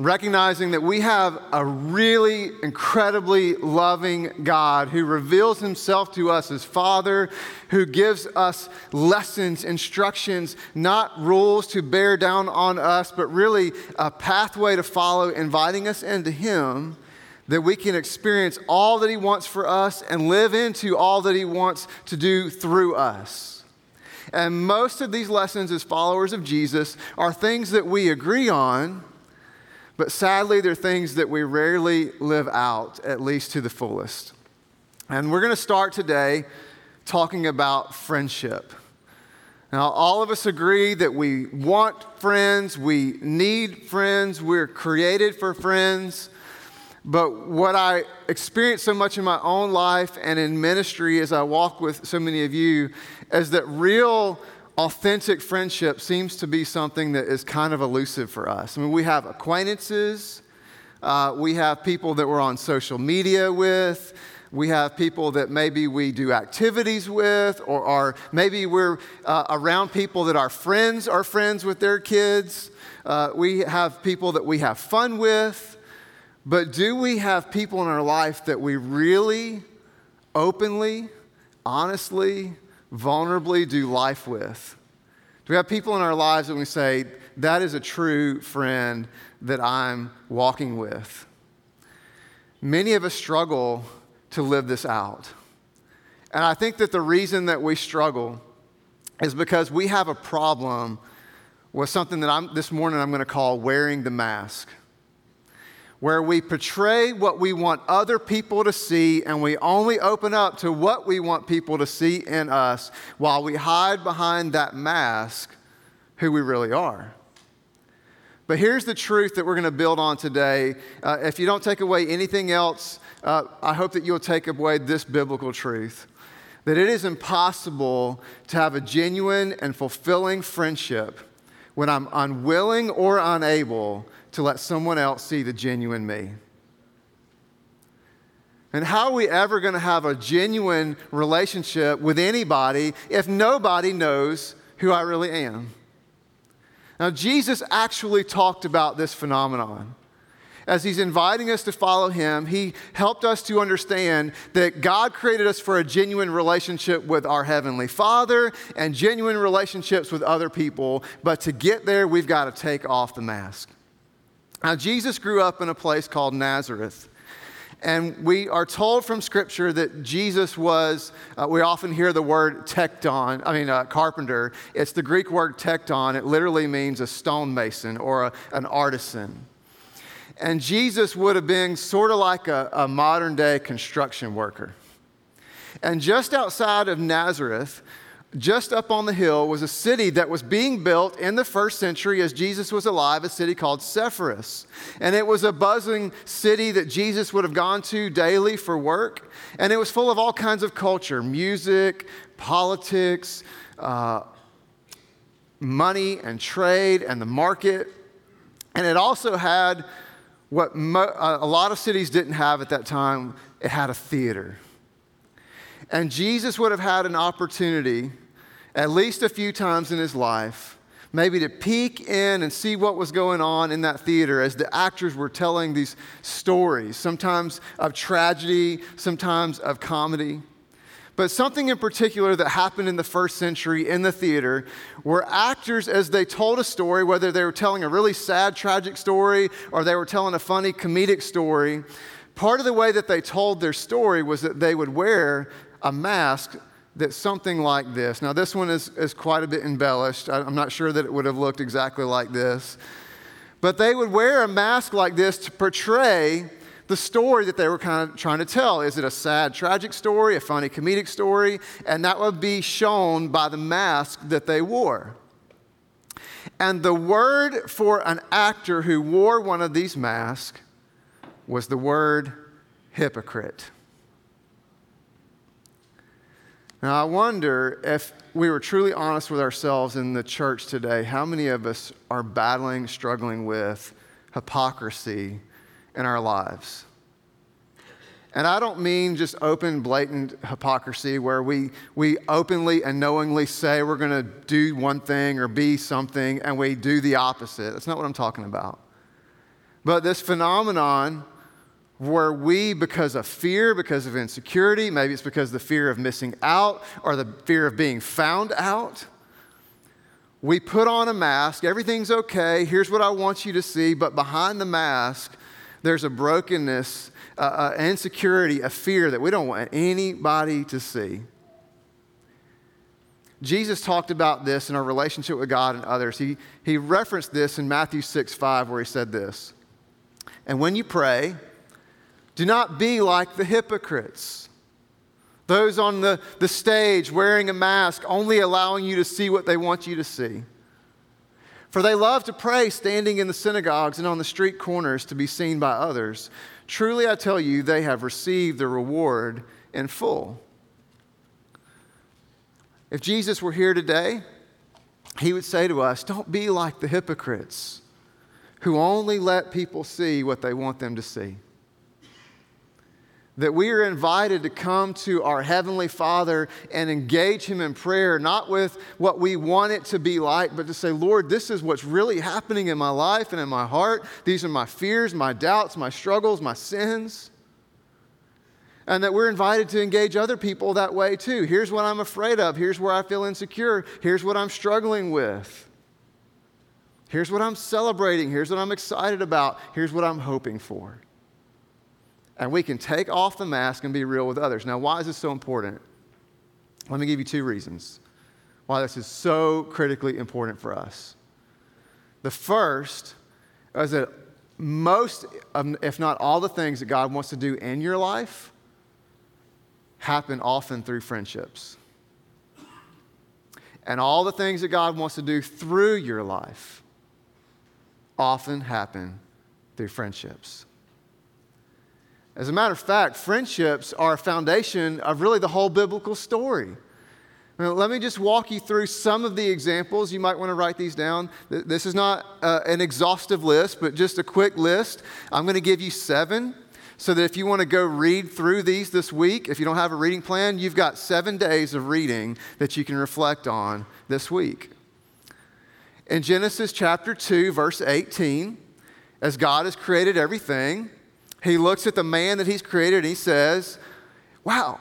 recognizing that we have a really incredibly loving God who reveals himself to us as Father, who gives us lessons, instructions, not rules to bear down on us, but really a pathway to follow, inviting us into him. That we can experience all that He wants for us and live into all that He wants to do through us. And most of these lessons, as followers of Jesus, are things that we agree on, but sadly, they're things that we rarely live out, at least to the fullest. And we're going to start today talking about friendship. Now, all of us agree that we want friends, we need friends, we're created for friends. But what I experience so much in my own life and in ministry as I walk with so many of you is that real authentic friendship seems to be something that is kind of elusive for us. I mean, we have acquaintances, uh, we have people that we're on social media with. We have people that maybe we do activities with, or, or maybe we're uh, around people that our friends are friends with their kids. Uh, we have people that we have fun with. But do we have people in our life that we really openly, honestly, vulnerably do life with? Do we have people in our lives that we say, that is a true friend that I'm walking with? Many of us struggle to live this out. And I think that the reason that we struggle is because we have a problem with something that I'm, this morning I'm going to call wearing the mask where we portray what we want other people to see and we only open up to what we want people to see in us while we hide behind that mask who we really are. But here's the truth that we're going to build on today. Uh, if you don't take away anything else, uh, I hope that you'll take away this biblical truth that it is impossible to have a genuine and fulfilling friendship when I'm unwilling or unable to let someone else see the genuine me. And how are we ever going to have a genuine relationship with anybody if nobody knows who I really am? Now, Jesus actually talked about this phenomenon. As he's inviting us to follow him, he helped us to understand that God created us for a genuine relationship with our Heavenly Father and genuine relationships with other people. But to get there, we've got to take off the mask. Now, Jesus grew up in a place called Nazareth. And we are told from Scripture that Jesus was, uh, we often hear the word tekton, I mean, uh, carpenter. It's the Greek word tekton. It literally means a stonemason or a, an artisan. And Jesus would have been sort of like a, a modern day construction worker. And just outside of Nazareth, just up on the hill was a city that was being built in the first century as Jesus was alive, a city called Sepphoris. And it was a buzzing city that Jesus would have gone to daily for work. And it was full of all kinds of culture music, politics, uh, money and trade and the market. And it also had what mo- uh, a lot of cities didn't have at that time it had a theater. And Jesus would have had an opportunity at least a few times in his life, maybe to peek in and see what was going on in that theater as the actors were telling these stories, sometimes of tragedy, sometimes of comedy. But something in particular that happened in the first century in the theater where actors, as they told a story, whether they were telling a really sad, tragic story or they were telling a funny, comedic story, part of the way that they told their story was that they would wear a mask that's something like this. Now, this one is, is quite a bit embellished. I'm not sure that it would have looked exactly like this. But they would wear a mask like this to portray the story that they were kind of trying to tell. Is it a sad, tragic story, a funny, comedic story? And that would be shown by the mask that they wore. And the word for an actor who wore one of these masks was the word hypocrite. Now, I wonder if we were truly honest with ourselves in the church today, how many of us are battling, struggling with hypocrisy in our lives? And I don't mean just open, blatant hypocrisy where we, we openly and knowingly say we're going to do one thing or be something and we do the opposite. That's not what I'm talking about. But this phenomenon where we, because of fear, because of insecurity, maybe it's because the fear of missing out or the fear of being found out, we put on a mask. Everything's okay. Here's what I want you to see. But behind the mask, there's a brokenness, uh, uh, insecurity, a fear that we don't want anybody to see. Jesus talked about this in our relationship with God and others. He, he referenced this in Matthew 6 5, where he said this And when you pray, do not be like the hypocrites. Those on the, the stage wearing a mask, only allowing you to see what they want you to see. For they love to pray standing in the synagogues and on the street corners to be seen by others. Truly, I tell you, they have received the reward in full. If Jesus were here today, he would say to us, Don't be like the hypocrites who only let people see what they want them to see that we are invited to come to our Heavenly Father and engage Him in prayer, not with what we want it to be like, but to say, Lord, this is what's really happening in my life and in my heart. These are my fears, my doubts, my struggles, my sins. And that we're invited to engage other people that way too. Here's what I'm afraid of. Here's where I feel insecure. Here's what I'm struggling with. Here's what I'm celebrating. Here's what I'm excited about. Here's what I'm hoping for and we can take off the mask and be real with others. Now, why is this so important? Let me give you two reasons why this is so critically important for us. The first is that most, if not all, the things that God wants to do in your life happen often through friendships. And all the things that God wants to do through your life often happen through friendships. As a matter of fact, friendships are a foundation of really the whole biblical story. Now, let me just walk you through some of the examples. You might want to write these down. This is not uh, an exhaustive list, but just a quick list. I'm going to give you seven so that if you want to go read through these this week, if you don't have a reading plan, you've got seven days of reading that you can reflect on this week. In Genesis chapter 2, verse 18, as God has created everything, he looks at the man that he's created and he says, Wow,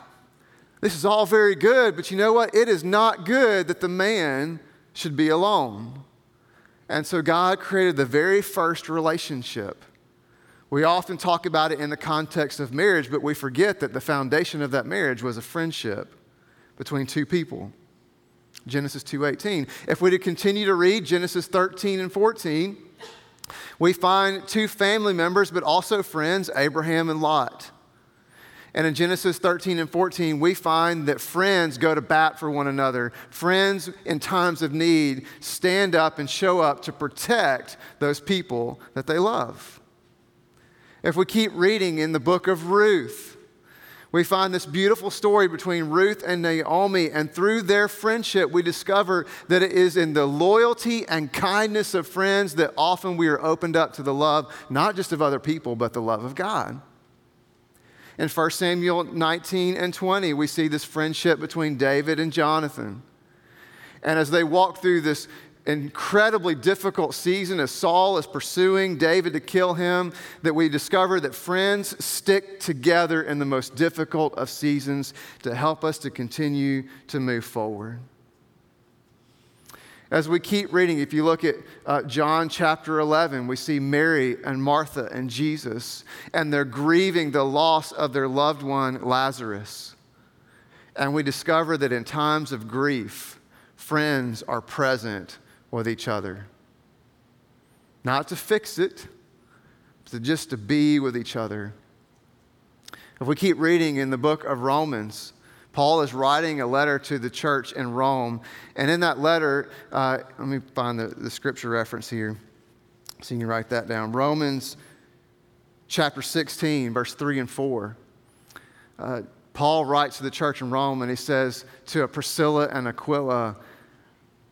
this is all very good, but you know what? It is not good that the man should be alone. And so God created the very first relationship. We often talk about it in the context of marriage, but we forget that the foundation of that marriage was a friendship between two people. Genesis 2:18. If we to continue to read Genesis 13 and 14, we find two family members, but also friends, Abraham and Lot. And in Genesis 13 and 14, we find that friends go to bat for one another. Friends in times of need stand up and show up to protect those people that they love. If we keep reading in the book of Ruth, we find this beautiful story between Ruth and Naomi, and through their friendship, we discover that it is in the loyalty and kindness of friends that often we are opened up to the love, not just of other people, but the love of God. In 1 Samuel 19 and 20, we see this friendship between David and Jonathan. And as they walk through this incredibly difficult season as Saul is pursuing David to kill him, that we discover that friends stick together in the most difficult of seasons to help us to continue to move forward. As we keep reading, if you look at uh, John chapter 11, we see Mary and Martha and Jesus, and they're grieving the loss of their loved one, Lazarus. And we discover that in times of grief, friends are present with each other. Not to fix it, but just to be with each other. If we keep reading in the book of Romans, Paul is writing a letter to the church in Rome. And in that letter, uh, let me find the, the scripture reference here so you can write that down. Romans chapter 16, verse 3 and 4. Uh, Paul writes to the church in Rome and he says to Priscilla and Aquila,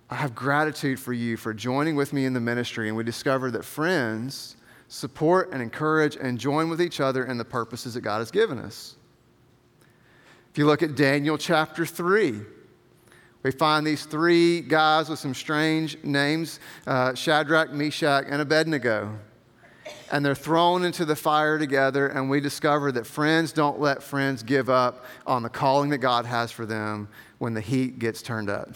I have gratitude for you for joining with me in the ministry. And we discovered that friends support and encourage and join with each other in the purposes that God has given us. If you look at Daniel chapter 3, we find these three guys with some strange names uh, Shadrach, Meshach, and Abednego. and they're thrown into the fire together, and we discover that friends don't let friends give up on the calling that God has for them when the heat gets turned up.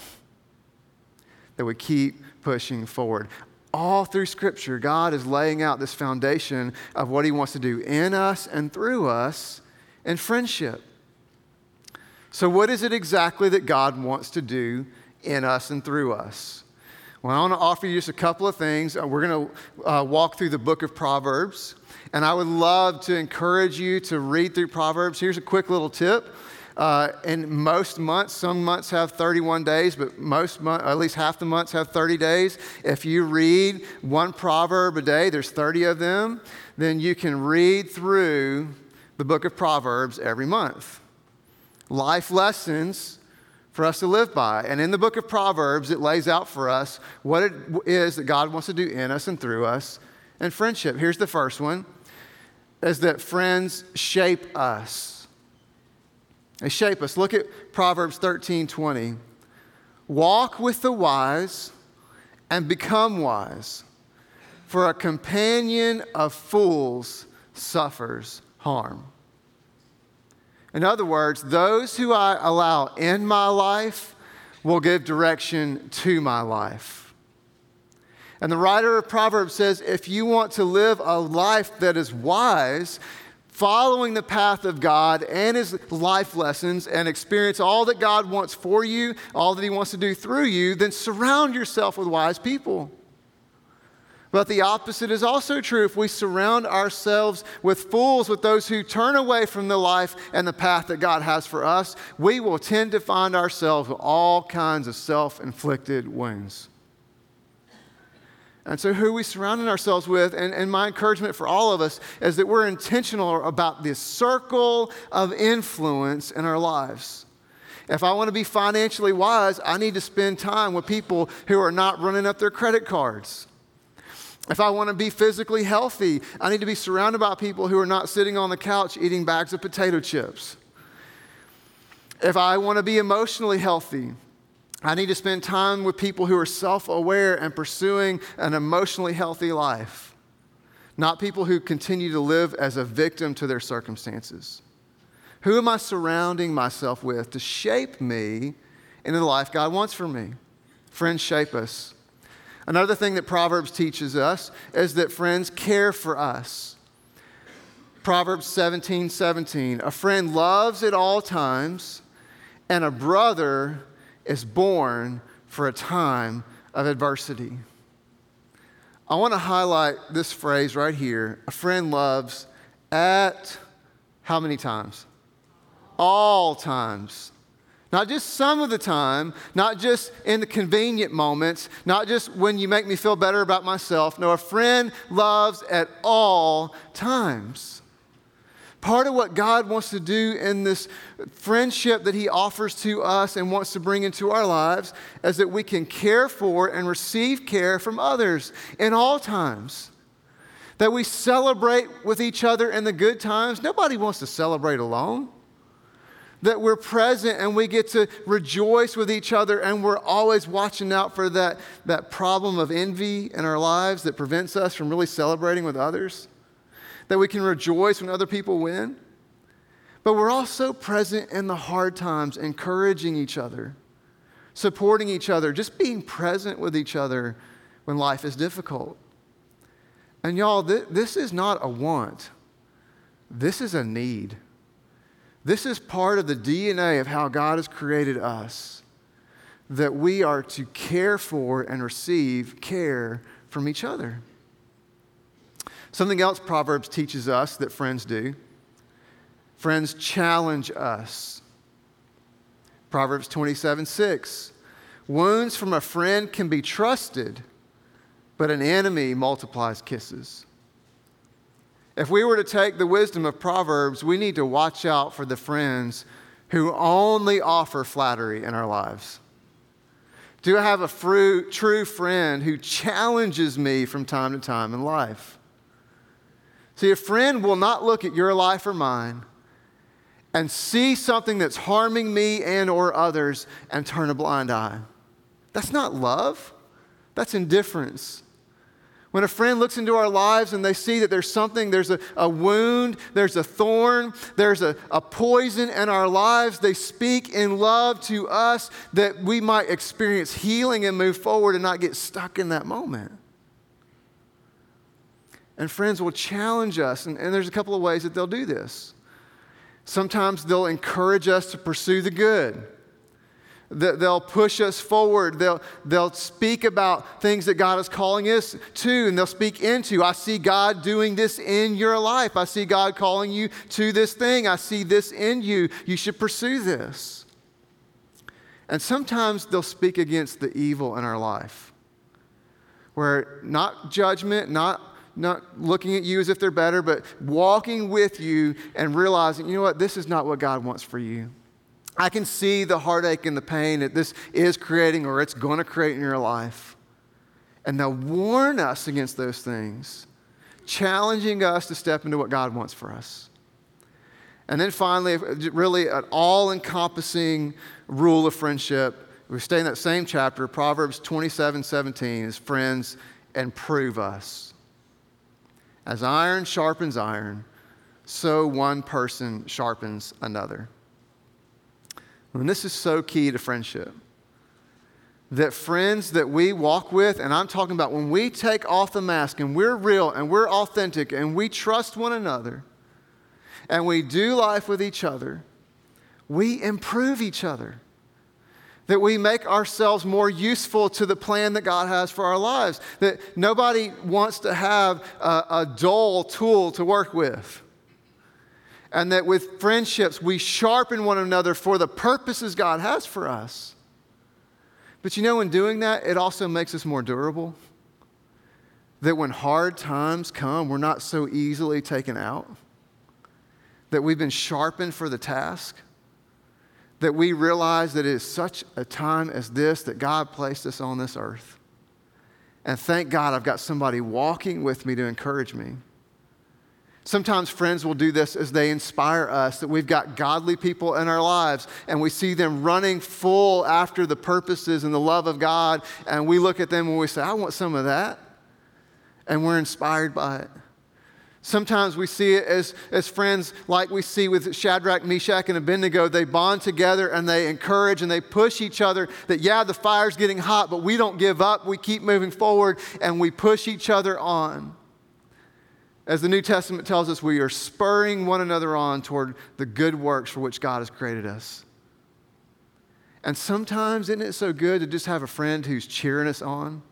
That we keep pushing forward. All through Scripture, God is laying out this foundation of what He wants to do in us and through us in friendship. So, what is it exactly that God wants to do in us and through us? Well, I want to offer you just a couple of things. Uh, we're going to uh, walk through the book of Proverbs, and I would love to encourage you to read through Proverbs. Here's a quick little tip. Uh, in most months, some months have 31 days, but most months, at least half the months have 30 days. If you read one proverb a day, there's 30 of them, then you can read through the book of Proverbs every month. Life lessons for us to live by. And in the book of Proverbs, it lays out for us what it is that God wants to do in us and through us and friendship. Here's the first one is that friends shape us. They shape us. Look at Proverbs 13 20. Walk with the wise and become wise, for a companion of fools suffers harm. In other words, those who I allow in my life will give direction to my life. And the writer of Proverbs says if you want to live a life that is wise, following the path of God and his life lessons and experience all that God wants for you, all that he wants to do through you, then surround yourself with wise people. But the opposite is also true. If we surround ourselves with fools, with those who turn away from the life and the path that God has for us, we will tend to find ourselves with all kinds of self inflicted wounds. And so, who are we surrounding ourselves with? And, and my encouragement for all of us is that we're intentional about this circle of influence in our lives. If I want to be financially wise, I need to spend time with people who are not running up their credit cards. If I want to be physically healthy, I need to be surrounded by people who are not sitting on the couch eating bags of potato chips. If I want to be emotionally healthy, I need to spend time with people who are self aware and pursuing an emotionally healthy life, not people who continue to live as a victim to their circumstances. Who am I surrounding myself with to shape me into the life God wants for me? Friends shape us. Another thing that Proverbs teaches us is that friends care for us. Proverbs 17 17. A friend loves at all times, and a brother is born for a time of adversity. I want to highlight this phrase right here. A friend loves at how many times? All times. Not just some of the time, not just in the convenient moments, not just when you make me feel better about myself. No, a friend loves at all times. Part of what God wants to do in this friendship that He offers to us and wants to bring into our lives is that we can care for and receive care from others in all times. That we celebrate with each other in the good times. Nobody wants to celebrate alone that we're present and we get to rejoice with each other and we're always watching out for that, that problem of envy in our lives that prevents us from really celebrating with others, that we can rejoice when other people win. But we're also present in the hard times, encouraging each other, supporting each other, just being present with each other when life is difficult. And y'all, th- this is not a want, this is a need. This is part of the DNA of how God has created us that we are to care for and receive care from each other. Something else Proverbs teaches us that friends do friends challenge us. Proverbs 27 6. Wounds from a friend can be trusted, but an enemy multiplies kisses. If we were to take the wisdom of Proverbs, we need to watch out for the friends who only offer flattery in our lives. Do I have a true friend who challenges me from time to time in life? See, a friend will not look at your life or mine and see something that's harming me and or others and turn a blind eye. That's not love. That's indifference. When a friend looks into our lives and they see that there's something, there's a, a wound, there's a thorn, there's a, a poison in our lives, they speak in love to us that we might experience healing and move forward and not get stuck in that moment. And friends will challenge us, and, and there's a couple of ways that they'll do this. Sometimes they'll encourage us to pursue the good. They'll push us forward. They'll, they'll speak about things that God is calling us to, and they'll speak into. I see God doing this in your life. I see God calling you to this thing. I see this in you. You should pursue this. And sometimes they'll speak against the evil in our life, where not judgment, not not looking at you as if they're better, but walking with you and realizing, you know what, this is not what God wants for you. I can see the heartache and the pain that this is creating or it's going to create in your life. And they'll warn us against those things, challenging us to step into what God wants for us. And then finally, really an all encompassing rule of friendship. We stay in that same chapter, Proverbs 27 17, is friends and prove us. As iron sharpens iron, so one person sharpens another. And this is so key to friendship. That friends that we walk with, and I'm talking about when we take off the mask and we're real and we're authentic and we trust one another and we do life with each other, we improve each other. That we make ourselves more useful to the plan that God has for our lives. That nobody wants to have a, a dull tool to work with and that with friendships we sharpen one another for the purposes God has for us. But you know, in doing that, it also makes us more durable. That when hard times come, we're not so easily taken out. That we've been sharpened for the task. That we realize that it is such a time as this that God placed us on this earth. And thank God I've got somebody walking with me to encourage me. Sometimes friends will do this as they inspire us that we've got godly people in our lives and we see them running full after the purposes and the love of God. And we look at them and we say, I want some of that. And we're inspired by it. Sometimes we see it as, as friends like we see with Shadrach, Meshach, and Abednego. They bond together and they encourage and they push each other that, yeah, the fire's getting hot, but we don't give up. We keep moving forward and we push each other on. As the New Testament tells us, we are spurring one another on toward the good works for which God has created us. And sometimes, isn't it so good to just have a friend who's cheering us on?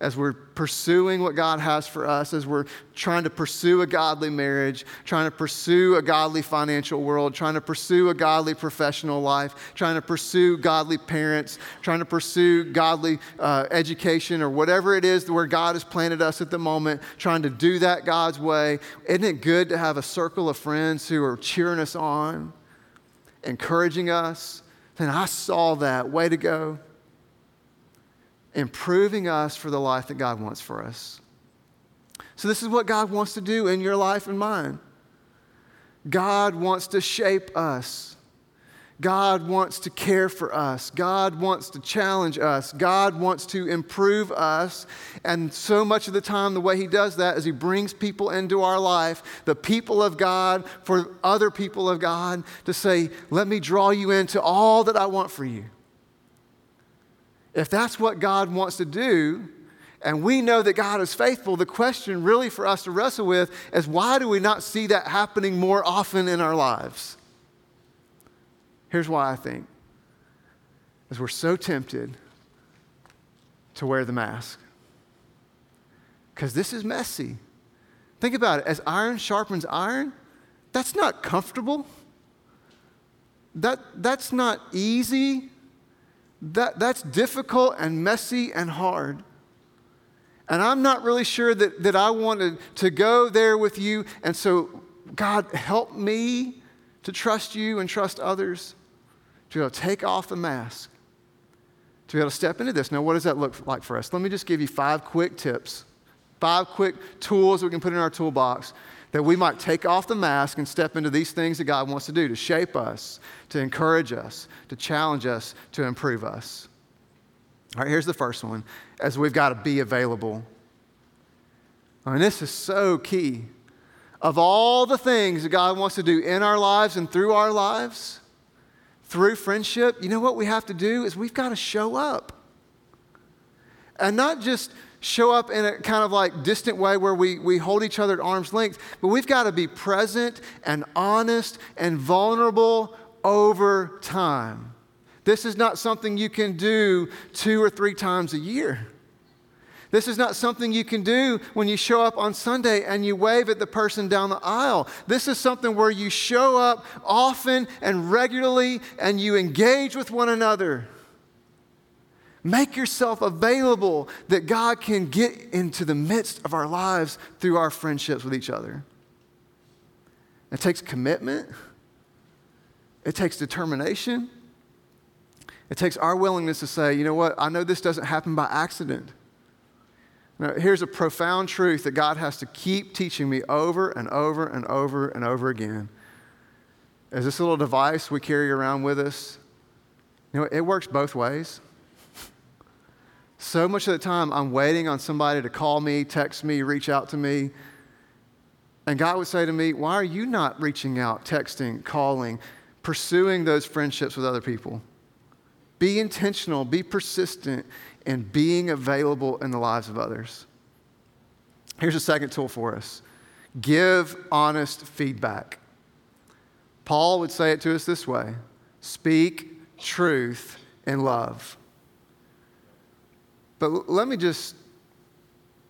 As we're pursuing what God has for us, as we're trying to pursue a godly marriage, trying to pursue a godly financial world, trying to pursue a godly professional life, trying to pursue godly parents, trying to pursue godly uh, education or whatever it is where God has planted us at the moment, trying to do that God's way. Isn't it good to have a circle of friends who are cheering us on, encouraging us? And I saw that. Way to go improving us for the life that God wants for us. So, this is what God wants to do in your life and mine. God wants to shape us. God wants to care for us. God wants to challenge us. God wants to improve us. And so much of the time, the way He does that is He brings people into our life, the people of God, for other people of God, to say, Let me draw you into all that I want for you. If that's what God wants to do, and we know that God is faithful, the question really for us to wrestle with is why do we not see that happening more often in our lives? Here's why I think is we're so tempted to wear the mask. Because this is messy. Think about it. As iron sharpens iron, that's not comfortable. That, that's not easy. That, that's difficult and messy and hard. And I'm not really sure that, that I wanted to go there with you. And so, God, help me to trust you and trust others, to be able to take off the mask, to be able to step into this. Now, what does that look like for us? Let me just give you five quick tips, five quick tools that we can put in our toolbox that we might take off the mask and step into these things that God wants to do to shape us, to encourage us, to challenge us, to improve us. All right, here's the first one as we've got to be available I mean, this is so key. Of all the things that God wants to do in our lives and through our lives, through friendship, you know what we have to do is we've got to show up. And not just show up in a kind of like distant way where we, we hold each other at arm's length, but we've got to be present and honest and vulnerable over time. This is not something you can do two or three times a year. This is not something you can do when you show up on Sunday and you wave at the person down the aisle. This is something where you show up often and regularly and you engage with one another. Make yourself available that God can get into the midst of our lives through our friendships with each other. It takes commitment, it takes determination, it takes our willingness to say, you know what, I know this doesn't happen by accident. Now, here's a profound truth that God has to keep teaching me over and over and over and over again. Is this little device we carry around with us, you know, it works both ways. So much of the time, I'm waiting on somebody to call me, text me, reach out to me. And God would say to me, Why are you not reaching out, texting, calling, pursuing those friendships with other people? Be intentional, be persistent in being available in the lives of others. Here's a second tool for us give honest feedback. Paul would say it to us this way speak truth in love. But let me just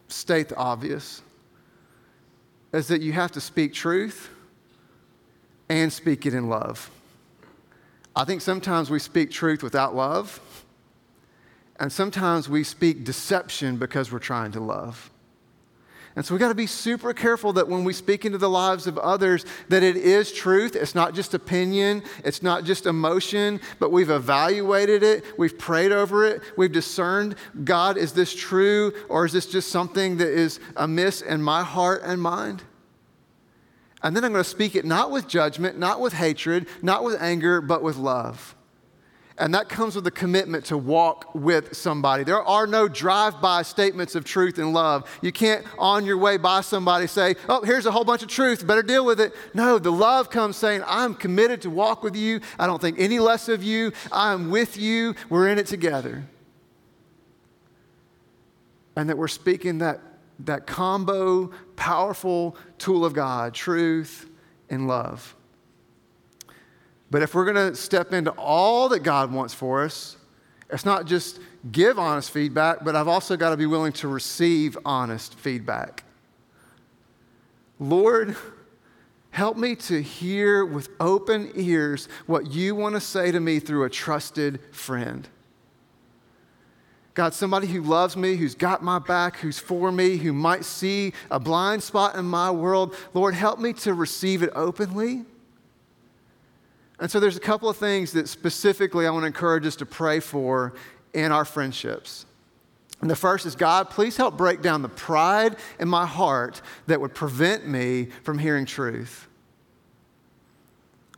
state the obvious is that you have to speak truth and speak it in love. I think sometimes we speak truth without love, and sometimes we speak deception because we're trying to love. And so we got to be super careful that when we speak into the lives of others that it is truth. It's not just opinion, it's not just emotion, but we've evaluated it, we've prayed over it, we've discerned, God, is this true or is this just something that is amiss in my heart and mind? And then I'm going to speak it not with judgment, not with hatred, not with anger, but with love. And that comes with a commitment to walk with somebody. There are no drive by statements of truth and love. You can't, on your way by somebody, say, Oh, here's a whole bunch of truth, better deal with it. No, the love comes saying, I'm committed to walk with you. I don't think any less of you. I'm with you. We're in it together. And that we're speaking that, that combo, powerful tool of God truth and love. But if we're going to step into all that God wants for us, it's not just give honest feedback, but I've also got to be willing to receive honest feedback. Lord, help me to hear with open ears what you want to say to me through a trusted friend. God, somebody who loves me, who's got my back, who's for me, who might see a blind spot in my world, Lord, help me to receive it openly and so there's a couple of things that specifically I want to encourage us to pray for in our friendships. And the first is God, please help break down the pride in my heart that would prevent me from hearing truth.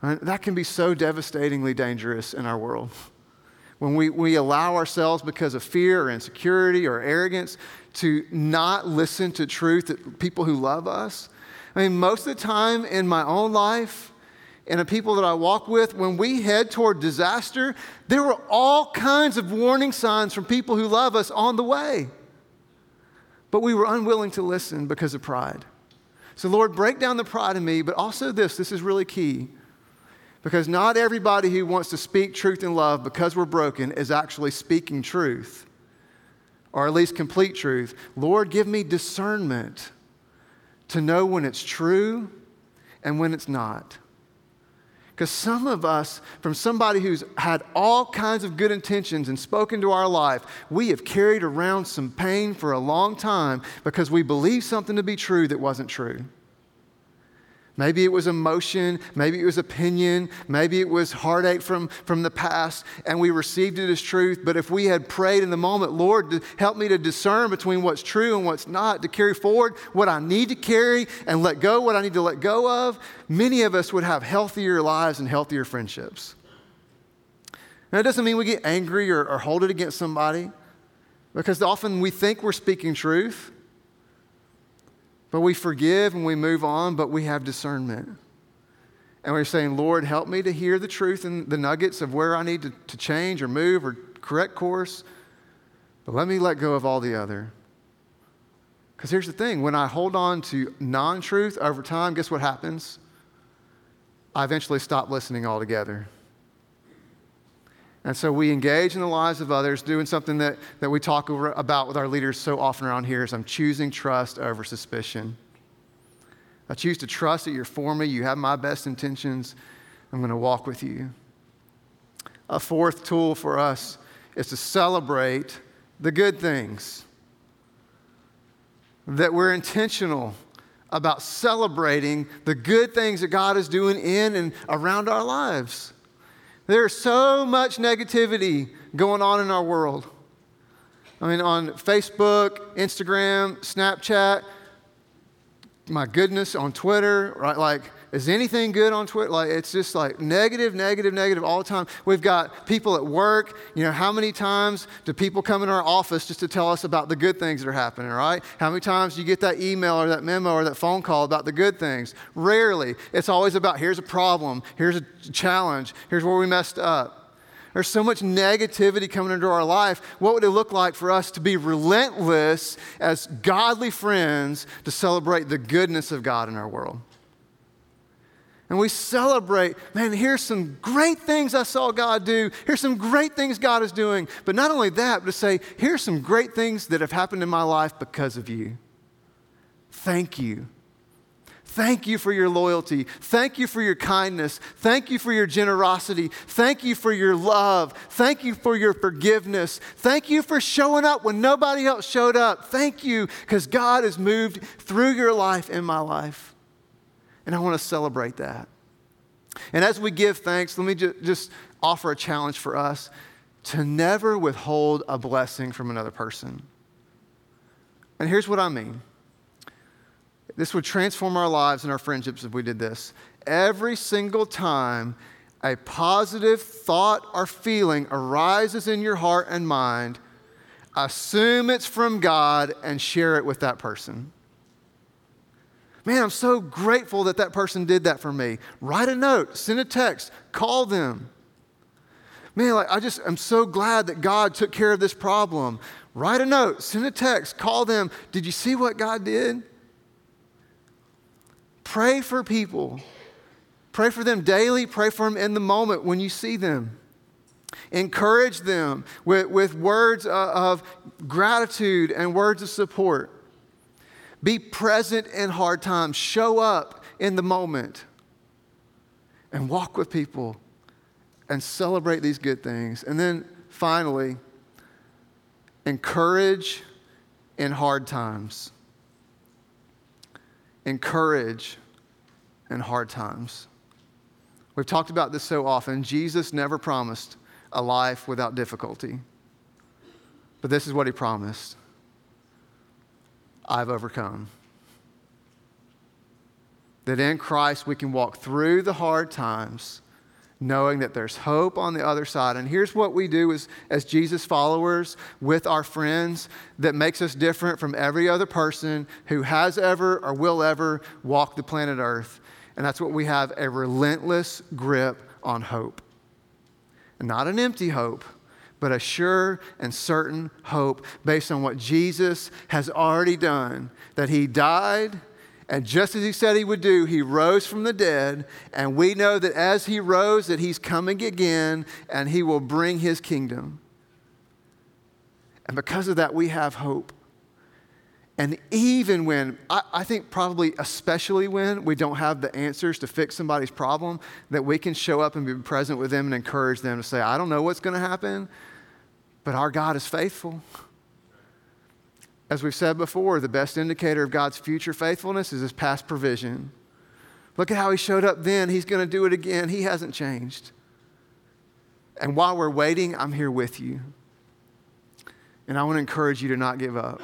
Right? That can be so devastatingly dangerous in our world. When we, we allow ourselves, because of fear or insecurity or arrogance, to not listen to truth that people who love us. I mean, most of the time in my own life, and the people that I walk with, when we head toward disaster, there were all kinds of warning signs from people who love us on the way. But we were unwilling to listen because of pride. So, Lord, break down the pride in me, but also this this is really key. Because not everybody who wants to speak truth in love because we're broken is actually speaking truth, or at least complete truth. Lord, give me discernment to know when it's true and when it's not. Because some of us, from somebody who's had all kinds of good intentions and spoken to our life, we have carried around some pain for a long time because we believe something to be true that wasn't true. Maybe it was emotion, maybe it was opinion, maybe it was heartache from, from the past, and we received it as truth. But if we had prayed in the moment, Lord, help me to discern between what's true and what's not, to carry forward what I need to carry and let go what I need to let go of, many of us would have healthier lives and healthier friendships. Now, it doesn't mean we get angry or, or hold it against somebody, because often we think we're speaking truth. But we forgive and we move on, but we have discernment. And we're saying, Lord, help me to hear the truth and the nuggets of where I need to, to change or move or correct course. But let me let go of all the other. Because here's the thing when I hold on to non truth over time, guess what happens? I eventually stop listening altogether. And so we engage in the lives of others, doing something that, that we talk about with our leaders so often around here is I'm choosing trust over suspicion. I choose to trust that you're for me, you have my best intentions, I'm going to walk with you. A fourth tool for us is to celebrate the good things. That we're intentional about celebrating the good things that God is doing in and around our lives. There's so much negativity going on in our world. I mean, on Facebook, Instagram, Snapchat, my goodness, on Twitter, right? Like, is anything good on Twitter? Like, it's just like negative, negative, negative all the time. We've got people at work. You know, how many times do people come in our office just to tell us about the good things that are happening, right? How many times do you get that email or that memo or that phone call about the good things? Rarely. It's always about here's a problem, here's a challenge, here's where we messed up. There's so much negativity coming into our life. What would it look like for us to be relentless as godly friends to celebrate the goodness of God in our world? And we celebrate, man, here's some great things I saw God do. Here's some great things God is doing. But not only that, but to say, here's some great things that have happened in my life because of you. Thank you. Thank you for your loyalty. Thank you for your kindness. Thank you for your generosity. Thank you for your love. Thank you for your forgiveness. Thank you for showing up when nobody else showed up. Thank you because God has moved through your life in my life. And I want to celebrate that. And as we give thanks, let me ju- just offer a challenge for us to never withhold a blessing from another person. And here's what I mean this would transform our lives and our friendships if we did this. Every single time a positive thought or feeling arises in your heart and mind, assume it's from God and share it with that person. Man, I'm so grateful that that person did that for me. Write a note, send a text, call them. Man, like I just I'm so glad that God took care of this problem. Write a note, send a text, call them. Did you see what God did? Pray for people. Pray for them daily, pray for them in the moment when you see them. Encourage them with, with words uh, of gratitude and words of support. Be present in hard times. Show up in the moment and walk with people and celebrate these good things. And then finally, encourage in hard times. Encourage in hard times. We've talked about this so often. Jesus never promised a life without difficulty. But this is what he promised I've overcome. That in Christ we can walk through the hard times knowing that there's hope on the other side. And here's what we do as, as Jesus followers with our friends that makes us different from every other person who has ever or will ever walk the planet Earth. And that's what we have a relentless grip on hope. And not an empty hope, but a sure and certain hope based on what Jesus has already done. That he died, and just as he said he would do, he rose from the dead, and we know that as he rose, that he's coming again, and he will bring his kingdom. And because of that, we have hope. And even when, I, I, think probably especially when we don't have the answers to fix somebody's problem, that we can show up and be present with them and encourage them to say, I don't know what's going to happen, but our God is faithful. As we've said before, the best indicator of God's future faithfulness is his past provision. Look at how he showed up then. He's going to do it again. He hasn't changed. And while we're waiting, I'm here with you. And I want to encourage you to not give up.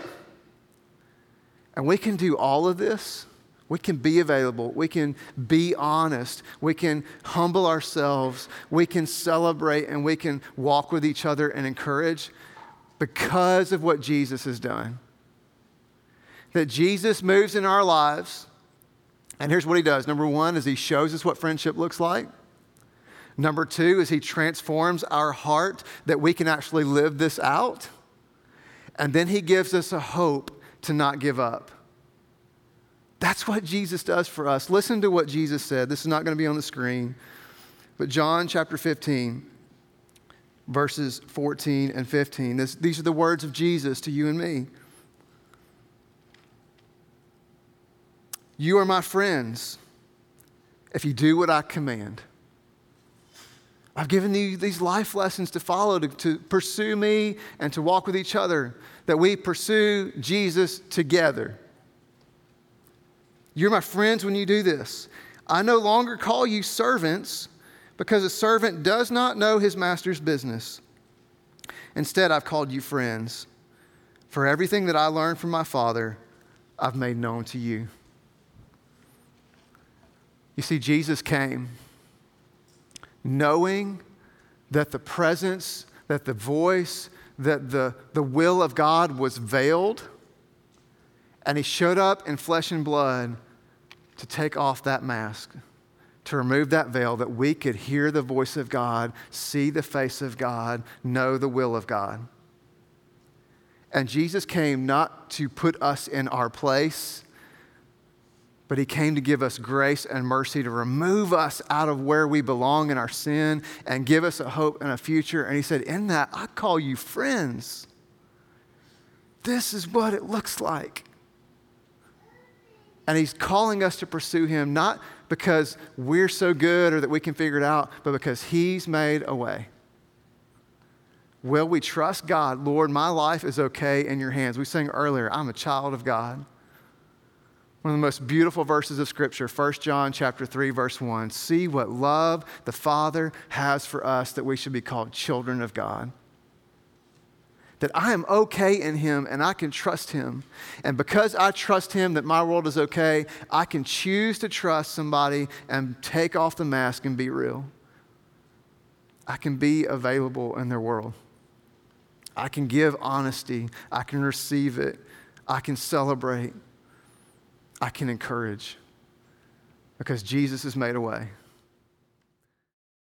And we can do all of this we can be available. We can be honest. We can humble ourselves. We can celebrate and we can walk with each other and encourage because of what Jesus has done. that Jesus moves in our lives. And here's what he does. Number one is he shows us what friendship looks like. Number two is he transforms our heart that we can actually live this out. And then he gives us a hope to not give up. That's what Jesus does for us. Listen to what Jesus said. This is not going to be on the screen, but John chapter 15, verses 14 and 15. This, these are the words of Jesus to you and me. You are my friends if you do what I command. I've given you these life lessons to follow, to, to, pursue me and to walk with each other, that we pursue Jesus together. You're my friends when you do this. I no longer call you servants because a servant does not know his master's business. Instead, I've called you friends. For everything that I learned from my Father, I've made known to you. You see, Jesus came knowing that the presence, that the voice, that the, the will of God was veiled. And he showed up in flesh and blood to take off that mask, to remove that veil, that we could hear the voice of God, see the face of God, know the will of God. And Jesus came not to put us in our place, but he came to give us grace and mercy to remove us out of where we belong in our sin and give us a hope and a future. And he said, In that, I call you friends. This is what it looks like. And he's calling us to pursue him not because we're so good or that we can figure it out, but because he's made a way. Will we trust God? Lord, my life is okay in your hands. We sang earlier, I'm a child of God. One of the most beautiful verses of scripture, 1 John chapter 3 verse 1. See what love the Father has for us that we should be called children of God. That I am okay in him and I can trust him. And because I trust him that my world is okay, I can choose to trust somebody and take off the mask and be real. I can be available in their world. I can give honesty. I can receive it. I can celebrate. I can encourage because Jesus has made a way.